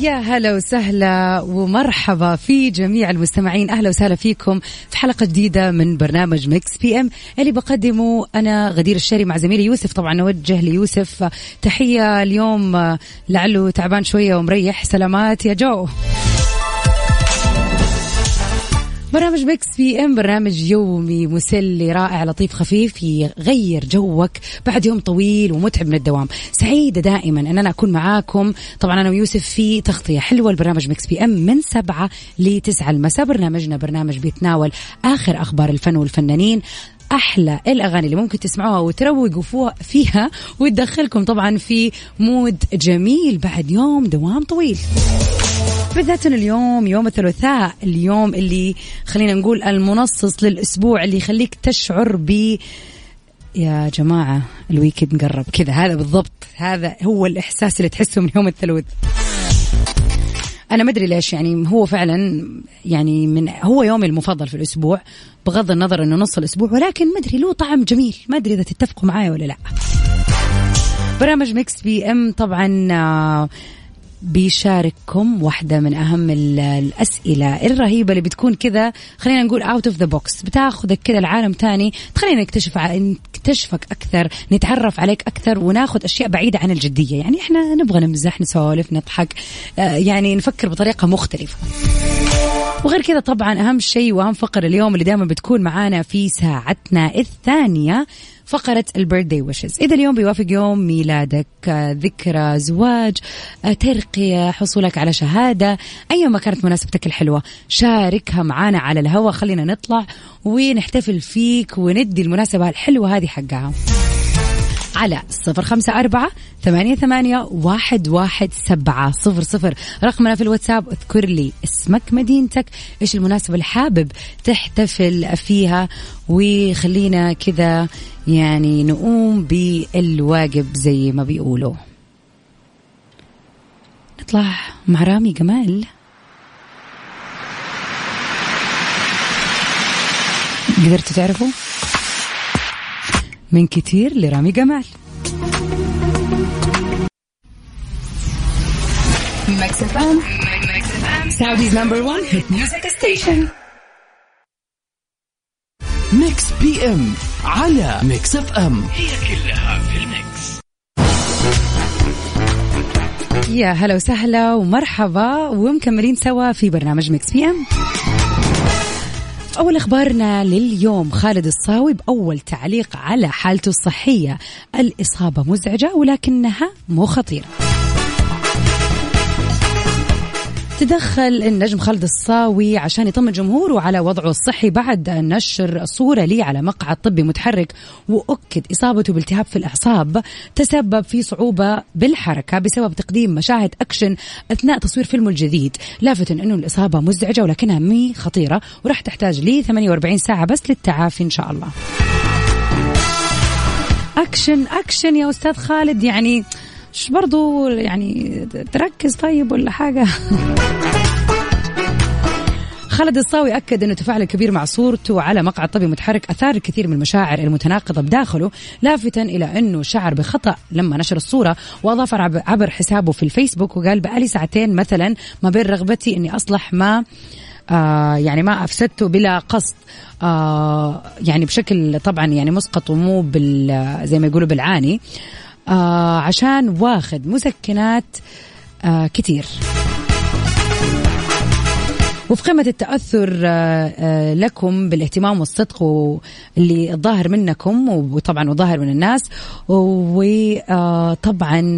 يا هلا وسهلا ومرحبا في جميع المستمعين. أهلا وسهلا فيكم في حلقة جديدة من برنامج Mix PM اللي بقدمه أنا غدير الشري مع زميلي يوسف. طبعا نوجه ليوسف تحية اليوم لعله تعبان شوية ومريح. سلامات يا جو. برنامج Mix PM برنامج يومي مسلي رائع لطيف خفيف يغير جوك بعد يوم طويل ومتعب من الدوام. سعيدة دائما ان أنا أكون معاكم. طبعا أنا ويوسف في تغطية حلوة لبرنامج Mix PM من سبعة لتسعة المساء. برنامجنا برنامج بيتناول آخر أخبار الفن والفنانين. أحلى الأغاني اللي ممكن تسمعوها وتروقوا فيها. وتدخلكم طبعا في mood جميل بعد يوم دوام طويل. بالذات اليوم يوم الثلاثاء اليوم اللي خلينا نقول المنصص للأسبوع اللي يخليك تشعر ب يا جماعة ال weekend قرب كذا. هذا بالضبط. هذا هو الإحساس اللي تحسه من يوم الثلاث. أنا ما أدري ليش يعني هو فعلا يعني من هو يومي المفضل في الأسبوع بغض النظر إنه نص الأسبوع ولكن ما أدري له طعم جميل. ما أدري إذا تتفقوا معايا ولا لا. برنامج Mix PM طبعا آه بيشارككم واحدة من أهم الأسئلة الرهيبة اللي بتكون كذا. خلينا نقول out of the box بتاخذك كذا العالم تاني. تخلينا نكتشف نكتشفك أكثر نتعرف عليك أكثر وناخذ أشياء بعيدة عن الجدية. يعني إحنا نبغى نمزح نسولف نضحك. يعني نفكر بطريقة مختلفة. وغير كذا طبعا أهم شيء وأهم فقرة اليوم اللي دائما بتكون معانا في ساعتنا الثانية فقرة البيرثدي ويشز إذا اليوم بيوافق يوم ميلادك ذكرى زواج ترقية حصولك على شهادة أي ما كانت مناسبتك الحلوة شاركها معانا على الهواء. خلينا نطلع ونحتفل فيك وندي المناسبة الحلوة هذه حقها. على صفر خمسة أربعة ثمانية, ثمانية واحد, واحد سبعة. صفر صفر. رقمنا في الواتساب اذكر لي اسمك مدينتك إيش المناسبة اللي حابب تحتفل فيها وخلينا كذا يعني نقوم بالواجب زي ما بيقولوا. نطلع مع رامي جمال. قدرتوا تعرفوا؟ من كتير لرامي جمال. Mix FM Saudi's number 1 hit music station Mix PM على Mix FM هي كلها في ال mix. يا هلا وسهلا ومرحبا ومكملين سوا في برنامج Mix PM أول أخبارنا لليوم خالد الصاوي بأول تعليق على حالته الصحية. الإصابة مزعجة ولكنها مو خطيرة تدخل النجم خالد الصاوي عشان يطمن جمهوره على وضعه الصحي بعد نشر صورة لي على مقعد طبي متحرك وأكد إصابته بالتهاب في الأعصاب تسبب في صعوبة بالحركة بسبب تقديم مشاهد أكشن أثناء تصوير فيلمه الجديد. لافتا أنه الإصابة مزعجة ولكنها مي خطيرة وراح تحتاج لي 48 ساعة بس للتعافي إن شاء الله. أكشن أكشن يا أستاذ خالد يعني مش برضو يعني تركز طيب ولا حاجة؟ خالد الصاوي أكد أنه تفاعل كبير مع صورته على مقعد طبي متحرك أثار الكثير من المشاعر المتناقضة بداخله لافتا إلى أنه شعر بخطأ لما نشر الصورة وأضاف عبر حسابه في الفيسبوك وقال بقالي ساعتين مثلا ما بين رغبتي أني أصلح ما آه يعني ما أفسدته بلا قصد. آه يعني بشكل طبعا يعني مسقط ومو بال زي ما يقولوا بالعاني. آه عشان واخد مسكنات آه كتير. وفي قمة التأثر آه، آه، لكم بالاهتمام والصدق اللي الظاهر منكم وطبعا وظاهر من الناس. وطبعا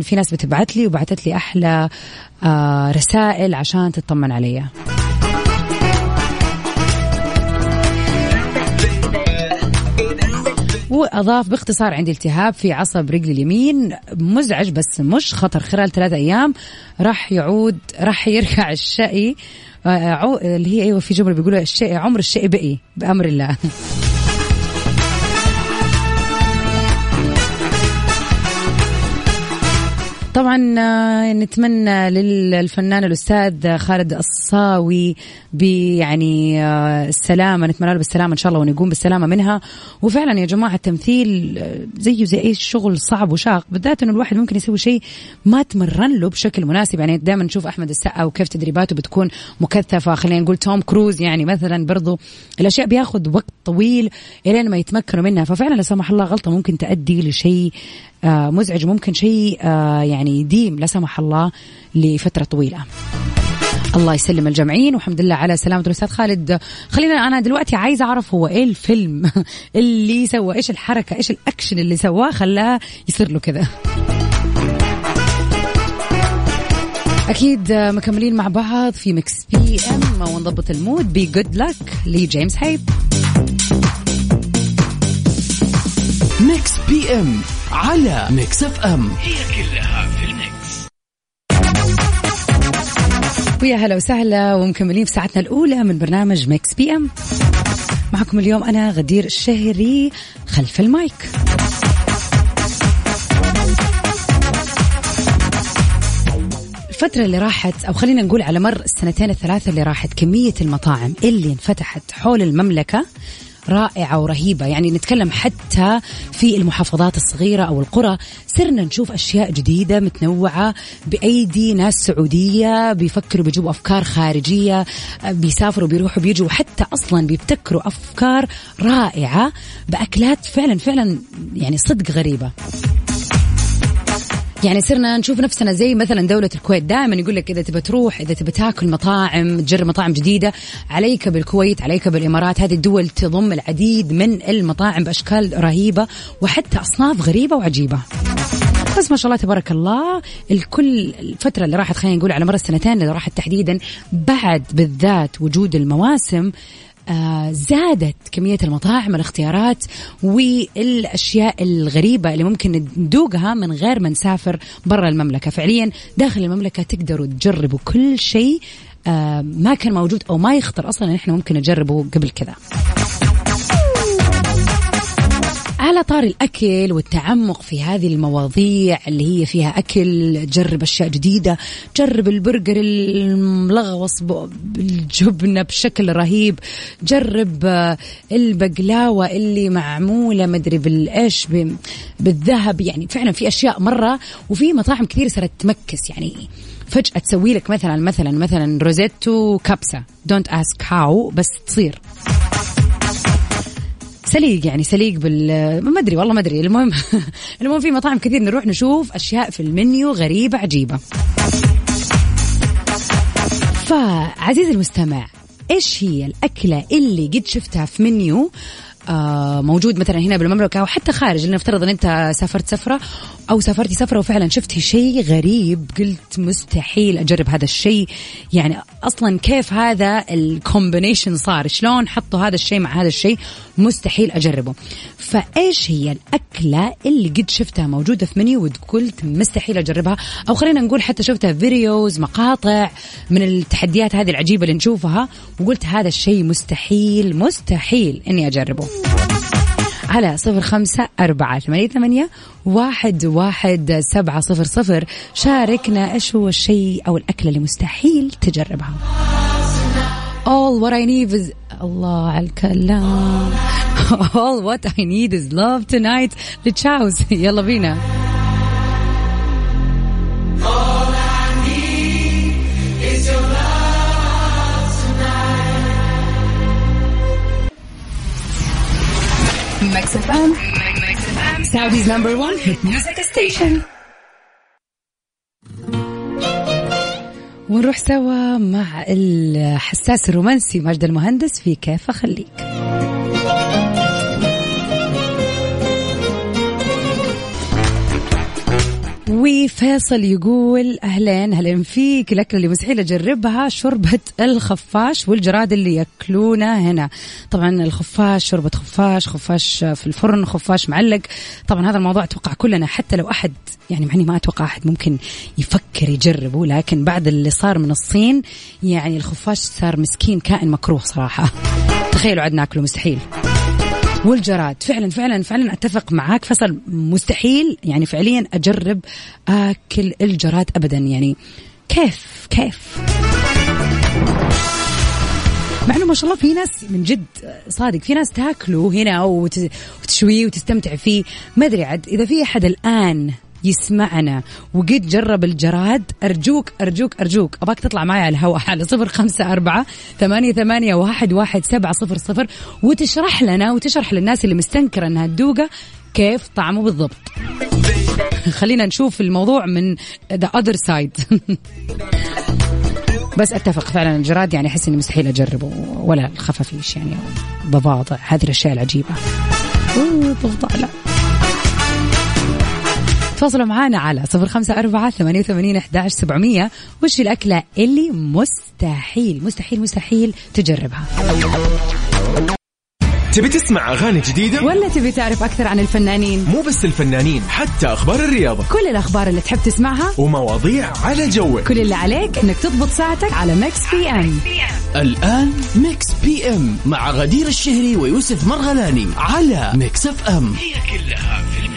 في ناس بتبعت لي وبعتت لي أحلى آه، رسائل عشان تطمن عليا وأضاف باختصار عندي التهاب في عصب رجلي اليمين. مزعج بس مش خطر. خلال ثلاثة أيام راح يعود راح يرجع الشقي. آه، اللي هي أيوه في جملة بيقولوا الشيء عمر الشيء بقي بأمر الله. طبعا آه، نتمنى للفنان الأستاذ خالد الصاوي يعني السلامة نتمنى له بالسلامة إن شاء الله وان يقوم بالسلامة منها. وفعلا يا جماعة التمثيل آه، زيه زي أي شغل صعب وشاق بالذات إنه الواحد ممكن يسوي شيء ما تمرن له بشكل مناسب. يعني دائما نشوف أحمد السقا وكيف تدريباته بتكون مكثفة. خلينا نقول توم كروز يعني مثلا برضو الأشياء بياخذ وقت طويل إلين ما يتمكنوا منها. ففعلا لا سمح الله غلطة ممكن تؤدي لشيء آه، مزعج ممكن شيء آه، يعني يديم لا سمح الله لفترة طويلة. الله يسلم الجمعين والحمد لله على سلامة الأستاذ خالد. خلينا أنا دلوقتي عايزة أعرف هو إيه الفيلم اللي سوى إيش الحركة إيش الأكشن اللي سواه خلاه يصير له كذا أكيد مكملين مع بعض في Mix PM ونضبط ال mood. Be Good لجيمس هيب. Mix PM. على Mix FM. ويا هلا وسهلا ومكملين في ساعتنا الأولى من برنامج Mix PM. معكم اليوم أنا غدير الشهري خلف المايك. الفترة اللي راحت أو خلينا نقول على مر السنتين الثلاثة اللي راحت كمية المطاعم اللي انفتحت حول المملكة رائعة ورهيبة. يعني نتكلم حتى في المحافظات الصغيرة أو القرى. صرنا نشوف أشياء جديدة متنوعة بأيدي ناس سعودية بيفكروا بيجيبوا أفكار خارجية بيسافروا بيروحوا بيجوا حتى أصلا بيبتكروا أفكار رائعة بأكلات فعلا فعلا يعني صدق غريبة. يعني صرنا نشوف نفسنا زي مثلا دولة الكويت. دائما يقول لك إذا تبى تروح إذا تبى تاكل مطاعم تجرب مطاعم جديدة عليك بالكويت عليك بالإمارات. هذه الدول تضم العديد من المطاعم بأشكال رهيبة وحتى أصناف غريبة وعجيبة. بس ما شاء الله تبارك الله الكل الفترة اللي راحت خلينا نقول على مر السنتين اللي راحت تحديدا بعد بالذات وجود المواسم زادت كمية المطاعم الاختيارات والأشياء الغريبة اللي ممكن ندوقها من غير ما نسافر برا المملكة. فعليا داخل المملكة تقدروا تجربوا كل شيء آه ما كان موجود أو ما يخطر أصلا إن إحنا ممكن نجربه قبل كذا. على طار الأكل والتعمق في هذه المواضيع اللي هي فيها أكل جرب أشياء جديدة جرب البرجر الملغوص بالجبنة بشكل رهيب جرب آه، البقلاوة اللي معمولة مدري بالإيش بالذهب يعني فعلا في أشياء مرة وفي مطاعم كثير صارت تmix يعني فجأة تسوي لك مثلا مثلا مثلا risotto كابسة don't ask how بس تصير. سليق يعني سليق بال ما أدري والله ما أدري. المهم المهم في مطاعم كثير نروح نشوف أشياء في المنيو غريبة عجيبة. فعزيزي المستمع إيش هي الأكلة اللي قد شفتها في منيو؟ آه موجود مثلا هنا بالمملكة أو حتى خارج لنفترض إن أنت سافرت سفرة أو سافرتي سفره وفعلا شفتي شيء غريب قلت مستحيل أجرب هذا الشيء. يعني أصلا كيف هذا الكومبينيشن صار؟ شلون حطوا هذا الشيء مع هذا الشيء؟ مستحيل أجربه. فإيش هي الأكلة اللي قد شفتها موجودة في منيو وقلت مستحيل أجربها؟ أو خلينا نقول حتى شفتها فيديوز مقاطع من التحديات هذه العجيبة اللي نشوفها وقلت هذا الشيء مستحيل مستحيل إني أجربه. على صفر خمسة أربعة ثمانية ثمانية واحد واحد سبعة صفر صفر. شاركنا إيش هو الشيء أو الأكلة اللي مستحيل تجربها. All what I need is الله على الكلام. All what I need is love tonight. لتشاوز. يلا بينا. Mix FM. Saudi's number one hit music station. ونروح سوا مع الحساس الرومانسي ماجد المهندس في كيف أخليك وفيصل يقول أهلين أهلين فيك. الأكلة اللي مستحيل اجربها شوربة الخفاش والجراد اللي يأكلونه هنا. طبعا الخفاش شوربة خفاش خفاش في الفرن خفاش معلق. طبعا هذا الموضوع أتوقع كلنا حتى لو أحد يعني معني ما أتوقع أحد ممكن يفكر يجربه لكن بعد اللي صار من الصين يعني الخفاش صار مسكين كائن مكروه صراحة. تخيلوا عاد ناكله مستحيل. والجراد. فعلا فعلا فعلا أتفق معاك فصل. مستحيل يعني فعليا أجرب آكل الجراد ابدا. يعني كيف؟ كيف؟ مع إنه ما شاء الله في ناس من جد صادق. في ناس تاكله هنا وتشويه وتستمتع فيه. ما أدري عاد إذا في أحد الآن يسمعنا. وقد جرب الجراد. أرجوك أرجوك أرجوك. أباك تطلع معي على الهواء على صفر خمسة أربعة ثمانية, ثمانية واحد, واحد سبعة صفر صفر وتشرح لنا وتشرح للناس اللي مستنكرة أنها تدوقه كيف طعمه بالضبط. خلينا نشوف الموضوع من the other side. بس أتفق فعلا الجراد يعني أحس إني مستحيل أجربه ولا الخفافيش يعني ضفادع. هذه الأشياء العجيبة. أوه لا. تواصلوا معنا على صفر خمسة أربعة ثمانية وثمانين أحداش سبعمية. وش الأكلة اللي مستحيل مستحيل مستحيل تجربها؟ تبي تسمع أغاني جديدة؟ ولا تبي تعرف أكثر عن الفنانين؟ مو بس الفنانين حتى أخبار الرياضة. كل الأخبار اللي تحب تسمعها ومواضيع على جوك. كل اللي عليك إنك تضبط ساعتك على Mix PM الآن Mix PM مع غدير الشهري ويوسف مرغلاني على Mix FM هي كلها في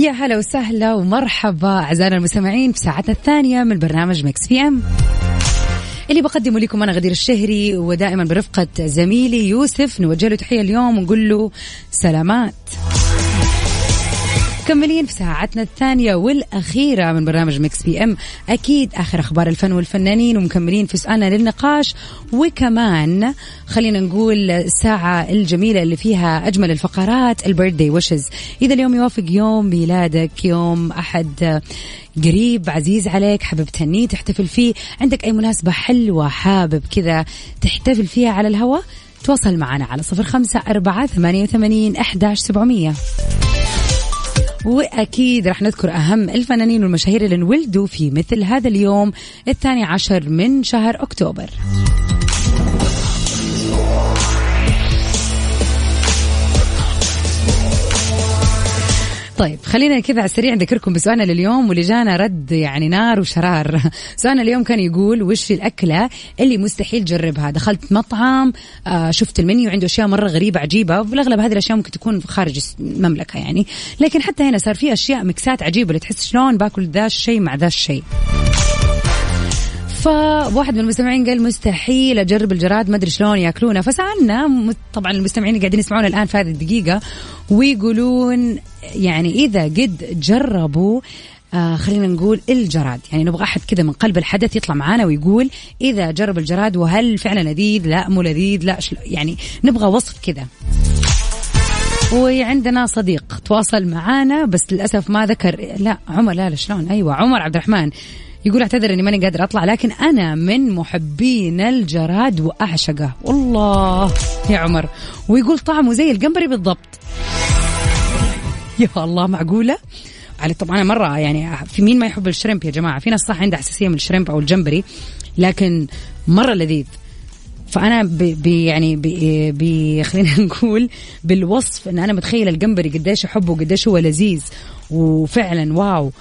يا هلا وسهلا ومرحبا أعزائنا المستمعين في ساعتنا الثانية من برنامج Mix PM. اللي بقدمه لكم أنا غدير الشهري ودائما برفقة زميلي يوسف. نوجه له تحية اليوم ونقول له سلامات. مكملين في ساعتنا الثانية والأخيرة من برنامج Mix PM أكيد آخر أخبار الفن والفنانين ومكملين في سؤالنا للنقاش. وكمان خلينا نقول الساعة الجميلة اللي فيها أجمل الفقرات ال birthday wishes. إذا اليوم يوافق يوم ميلادك يوم أحد قريب عزيز عليك حابب تهنيه تحتفل فيه عندك أي مناسبة حلوة حابب كذا تحتفل فيها على الهواء تواصل معنا على صفر خمسة أربعة ثمانية وثمانين أحداش سبعمية. وأكيد راح نذكر أهم الفنانين والمشاهير اللي انولدوا في مثل هذا اليوم الثاني عشر من شهر أكتوبر. طيب خلينا كذا على السريع نذكركم بسؤالنا لليوم واللي جانا رد يعني نار وشرار. سؤالنا اليوم كان يقول وش الأكلة اللي مستحيل تجربها؟ دخلت مطعم آه شفت المنيو عنده أشياء مرة غريبة عجيبة وبالأغلب هذه الأشياء ممكن تكون خارج المملكة يعني. لكن حتى هنا صار في أشياء مكسات عجيبة اللي تحس شلون باكل ذا الشيء مع ذا الشيء. فواحد من المستمعين قال مستحيل أجرب الجراد ما أدري شلون يأكلونه. فسألنا طبعا المستمعين اللي قاعدين يسمعونا الآن في هذه الدقيقة ويقولون يعني إذا قد جربوا آه خلينا نقول الجراد. يعني نبغى أحد كذا من قلب الحدث يطلع معنا ويقول إذا جرب الجراد وهل فعلا لذيذ؟ لا مو لذيذ لا يعني نبغى وصف كذا. وعندنا صديق تواصل معانا بس للأسف ما ذكر لا عمر لا لا شلون؟ أيوه عمر عبد الرحمن. يقول اعتذر إني ماني قادر أطلع لكن أنا من محبين الجراد وأعشقه. والله يا عمر. ويقول طعمه زي القنبري بالضبط. يا الله معقولة؟ على طبعا أنا مرة يعني في مين ما يحب ال shrimp يا جماعة؟ في ناس صح عندها حساسية من ال shrimp أو الجمبري لكن مرة لذيذ. فأنا بي يعني بي بي خلينا نقول بالوصف إن أنا متخيلة الجمبري قديش احبه وقديش هو لذيذ. وفعلا wow.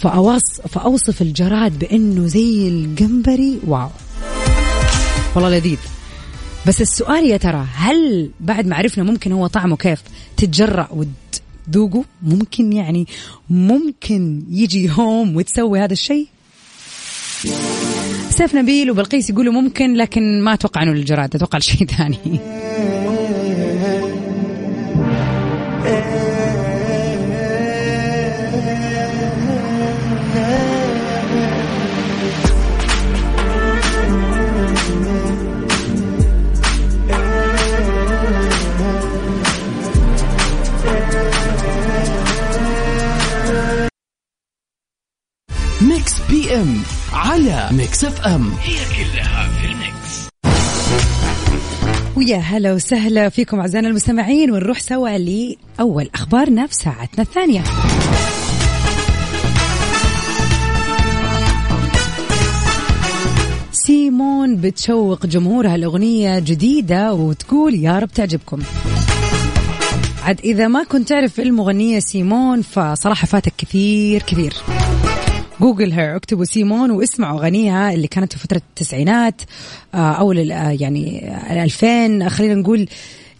فأوصف, فأوصف الجراد بأنه زي الجمبري. wow. والله لذيذ. بس السؤال يا ترى هل بعد ما عرفنا ممكن هو طعمه كيف تتجرأ وتذوقه ممكن يعني ممكن يجي يوم وتسوي هذا الشيء؟ سيف نبيل وبلقيس يقولوا ممكن لكن ما أتوقع إنه الجراد أتوقع شيء ثاني. PM على Mix FM. هي كلها في ال mix. ويا هلا وسهلا فيكم أعزائنا المستمعين ونروح سوا لأول أخبارنا في ساعتنا الثانية. سيمون بتشوق جمهورها الأغنية جديدة وتقول يا رب تعجبكم. عاد إذا ما كنت تعرف المغنية سيمون فصراحة فاتك كثير كثير. Google her اكتبوا سيمون واسمعوا اغانيها اللي كانت في فترة التسعينات آه، أو آه، يعني الألفين خلينا نقول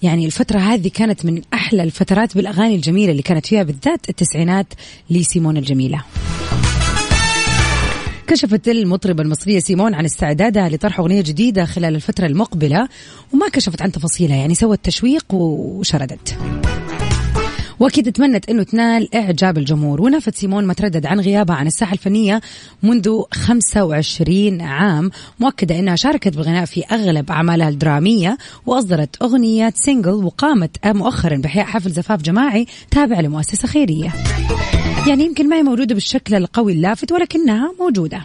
يعني الفترة هذه كانت من أحلى الفترات بالأغاني الجميلة اللي كانت فيها بالذات التسعينات لسيمون الجميلة. كشفت المطربة المصرية سيمون عن استعدادها لطرح أغنية جديدة خلال الفترة المقبلة وما كشفت عن تفاصيلها يعني سوت تشويق وشردت. وأكيد تمنت إنه تنال إعجاب الجمهور. ونفت سيمون ما تردد عن غيابها عن الساحة الفنية منذ 25 عام مؤكدة إنها شاركت بالغناء في أغلب أعمالها الدرامية وأصدرت أغنية single وقامت مؤخرا بإحياء حفل زفاف جماعي تابع لمؤسسة خيرية. يعني يمكن ما هي موجوده بالشكل القوي اللافت ولكنها موجودة.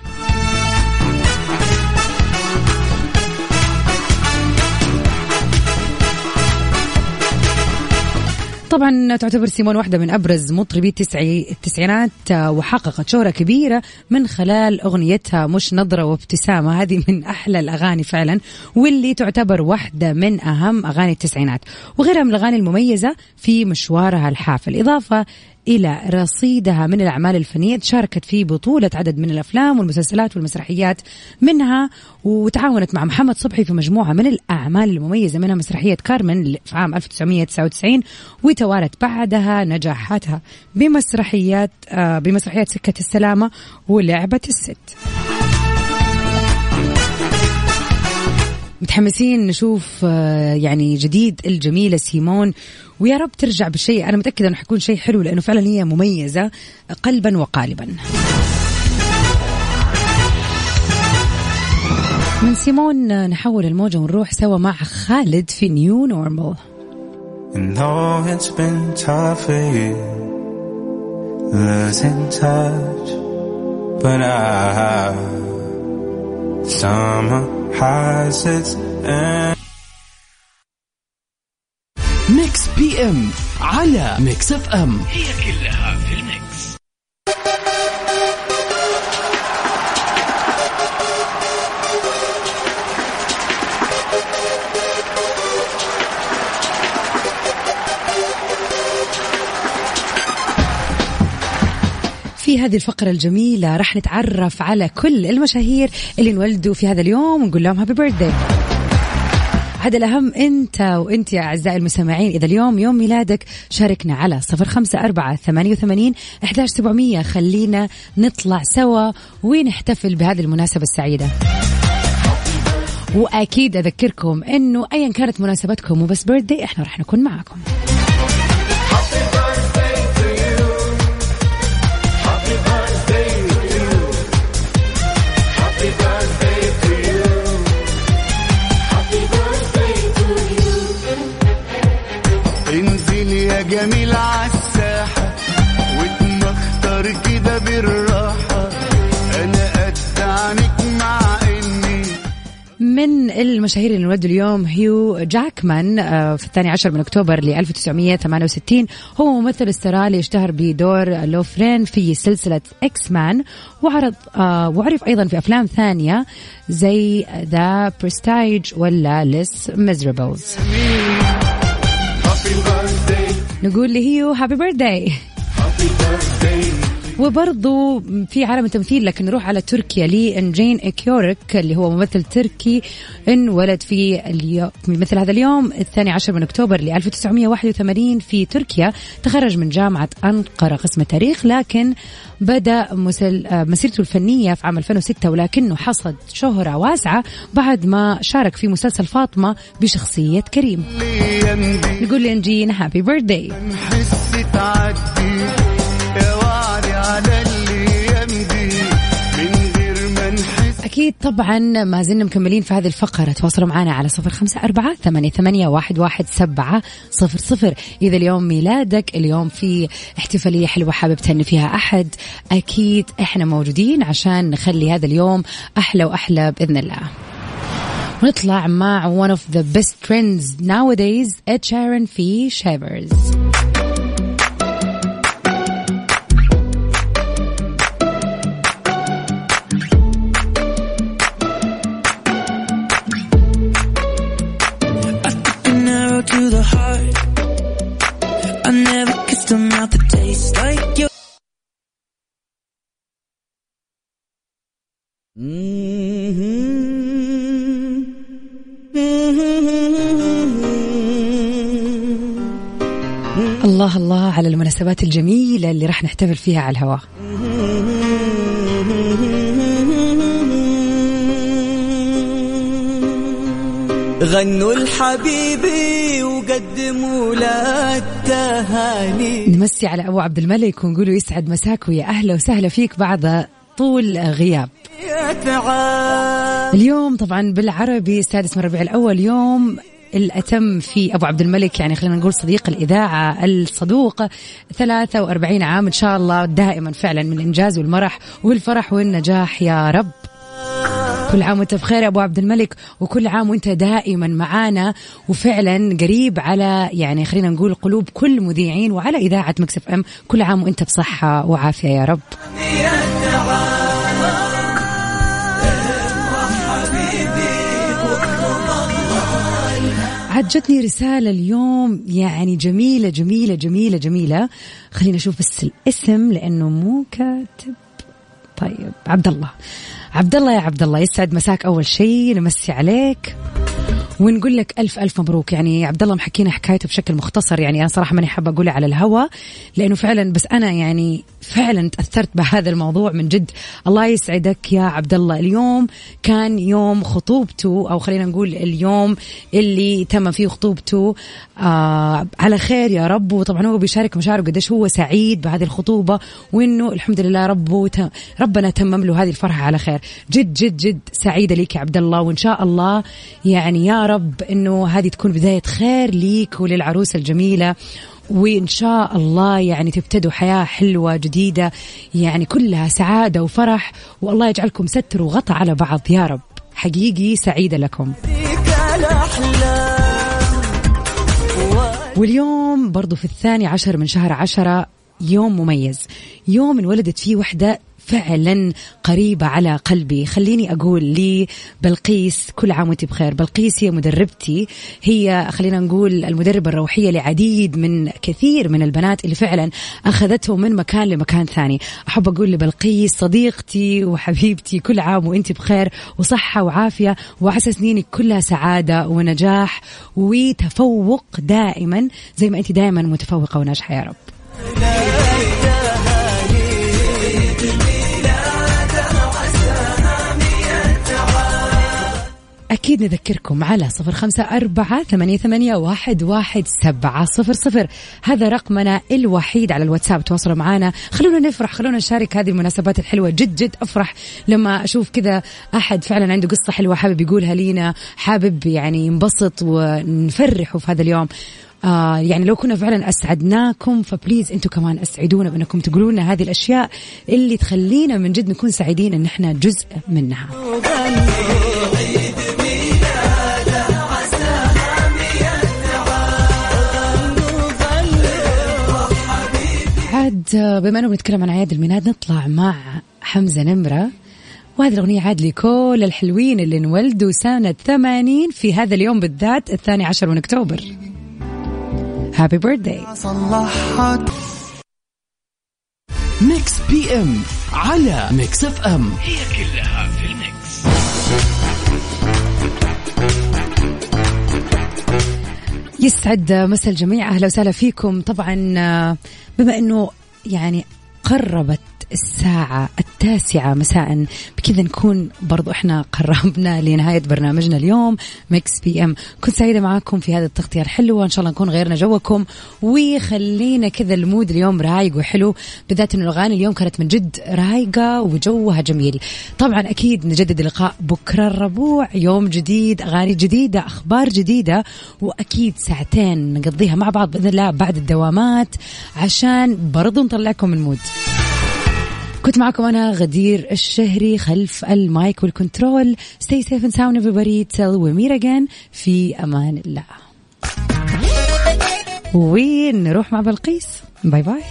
طبعا تعتبر سيمون واحدة من أبرز مطربي التسعي التسعينات آه، وحققت شهرة كبيرة من خلال أغنيتها مش نظرة وابتسامة. هذه من أحلى الأغاني فعلا واللي تعتبر واحدة من أهم أغاني التسعينات. وغيرها من الأغاني المميزة في مشوارها الحافل. إضافة إلى رصيدها من الأعمال الفنية شاركت في بطولة عدد من الأفلام والمسلسلات والمسرحيات منها وتعاونت مع محمد صبحي في مجموعة من الأعمال المميزة منها مسرحية كارمن في عام 1999 وتوالت بعدها نجاحاتها بمسرحيات آه، بمسرحيات سكة السلامة ولعبة الست. متحمسين نشوف آه، يعني جديد الجميلة سيمون. ويا رب ترجع بشيء أنا متأكدة أنه حيكون شيء حلو لأنه فعلا هي مميزة قلبا وقالبا. من سيمون نحول الموجة ونروح سوا مع خالد في New Normal losing touch, but I summer has its end. ميكس بي ام على ميكس اف ام هي كلها في الميكس في هذه الفقرة الجميلة راح نتعرف على كل المشاهير اللي انولدوا في هذا اليوم ونقول لهم هابي بيرثدي هذا الأهم أنت وأنت يا أعزائي المستمعين إذا اليوم يوم ميلادك شاركنا على صفر خمسة أربعة ثمانية وثمانين إحداش سبعمية. خلينا نطلع سوا ونحتفل بهذه المناسبة السعيدة. وأكيد أذكركم أنه أيا كانت مناسبتكم وبس بيرثدي إحنا راح نكون معاكم. المشاهير اللي انولدوا اليوم هيو جاكمان آه، في الثاني عشر من أكتوبر ل 1968 هو ممثل استرالي اشتهر بدور لوفرين في سلسلة X-Men وعرض آه، وعرف أيضا في أفلام ثانية زي The Prestige ولا Les Misérables نقول لهيو happy birthday. وبرضو في عالم التمثيل لكن نروح على تركيا لإنجين إكيورك اللي هو ممثل تركي انولد في اليوم مثل هذا اليوم الثاني عشر من أكتوبر ل 1981 في تركيا. تخرج من جامعة أنقرة قسم التاريخ لكن بدأ مسل... مسيرته الفنية في عام 2006 ولكنه حصد شهرة واسعة بعد ما شارك في مسلسل فاطمة بشخصية كريم. نقول لإنجين هابي بيرثداي أكيد طبعا ما زلنا مكملين في هذه الفقرة. تواصلوا معنا على صفر خمسة أربعة ثمانية, ثمانية واحد, واحد سبعة صفر صفر. إذا اليوم ميلادك اليوم في احتفالية حلوة حابب تهني فيها أحد أكيد إحنا موجودين عشان نخلي هذا اليوم أحلى وأحلى بإذن الله. ونطلع مع one of the best trends nowadays Ed Sheeran في Shivers. الله الله على المناسبات الجميلة اللي راح نحتفل فيها على الهواء. غنوا لحبيبي وقدموا له التهاني. نمسي على أبو عبد الملك ونقول له يسعد مساك ويا أهلا وسهلا فيك بعد طول غياب. اليوم طبعا بالعربي السادس من ربيع الأول. يوم الأتم في أبو عبد الملك يعني خلينا نقول صديق الإذاعة الصدوق 43 عام. إن شاء الله دائما فعلا من الإنجاز والمرح والفرح والنجاح يا رب. كل عام وانت بخير يا أبو عبد الملك وكل عام وانت دائما معانا. وفعلا قريب على يعني خلينا نقول قلوب كل مذيعين وعلى إذاعة مكسف إم كل عام وانت بصحة وعافية يا رب. عاد جتني رسالة اليوم يعني جميلة جميلة جميلة جميلة. خلينا نشوف بس الاسم لأنه مو كاتب. طيب عبد الله. عبد الله يا عبد الله يسعد مساك أول شيء نمسي عليك. ونقول لك ألف ألف مبروك. يعني عبد الله محكينا حكايته بشكل مختصر. يعني أنا صراحة ماني حابة أقولها على الهوا لأنه فعلا بس أنا يعني فعلا تأثرت بهذا الموضوع من جد. الله يسعدك يا عبد الله اليوم كان يوم خطوبته أو خلينا نقول اليوم اللي تم فيه خطوبته. آه على خير يا رب. وطبعا هو بيشارك مشاعره قديش هو سعيد بهذه الخطوبة وإنه الحمد لله ربه ربنا تمم له هذه الفرحة على خير. جد جد جد سعيدة ليك يا عبد الله وإن شاء الله يعني يا رب إنه هذه تكون بداية خير ليك وللعروسة الجميلة. وإن شاء الله يعني تبتدوا حياة حلوة جديدة يعني كلها سعادة وفرح والله يجعلكم ستر وغطى على بعض. يا رب حقيقي سعيدة لكم. واليوم برضو في الثاني عشر من شهر عشرة يوم مميز. يوم انولدت فيه وحدة فعلا قريبة على قلبي. خليني أقول لي بلقيس كل عام وأنت بخير. بلقيس هي مدربتي. هي خلينا نقول المدربة الروحية لعديد من كثير من البنات اللي فعلا أخذتهم من مكان لمكان ثاني. أحب أقول لبلقيس صديقتي وحبيبتي كل عام وأنت بخير وصحة وعافية. وعسى سنينك كلها سعادة ونجاح وتفوق دائما زي ما أنت دائما متفوقة وناجحة يا رب. أكيد نذكركم على صفر خمسة أربعة ثمانية, ثمانية واحد, واحد سبعة صفر صفر. هذا رقمنا الوحيد على الواتساب. تواصلوا معنا. خلونا نفرح خلونا نشارك هذه المناسبات الحلوة. جد جد أفرح لما أشوف كذا أحد فعلا عنده قصة حلوة حابب يقولها لينا حابب يعني ينبسط ونفرحه في هذا اليوم. آه يعني لو كنا فعلا أسعدناكم فبليز أنتم كمان أسعدونا بأنكم تقولوا لنا هذه الأشياء اللي تخلينا من جد نكون سعيدين إن إحنا جزء منها. بما إنه بنتكلم عن اعياد الميلاد نطلع مع حمزة نمرة. وهذه الأغنية عاد لكل الحلوين اللي انولدوا سنة 80 في هذا اليوم بالذات الثاني عشر من أكتوبر. Happy birthday صلحت. Mix PM على Mix FM هي كلها في ال mix. يسعد مسا الجميع. أهلا وسهلا فيكم. طبعا بما إنه يعني قربت الساعة التاسعة مساء. بكذا نكون برضو إحنا قربنا لنهاية برنامجنا اليوم Mix PM. كنت سعيدة معاكم في هذه التغطية الحلوة. إن شاء الله نكون غيرنا جوكم. وخلينا كذا ال mood اليوم رايق وحلو بالذات إنه الأغاني اليوم كانت من جد رايقة وجوها جميل. طبعا أكيد نجدد اللقاء بكرة الربوع يوم جديد أغاني جديدة أخبار جديدة وأكيد ساعتين نقضيها مع بعض بإذن الله بعد الدوامات عشان برضو نطلعكم من mood كنت معكم أنا غدير الشهري خلف ال mic وال control. Stay safe and sound everybody. Till we meet again. في أمان الله. ونروح مع بلقيس؟ bye bye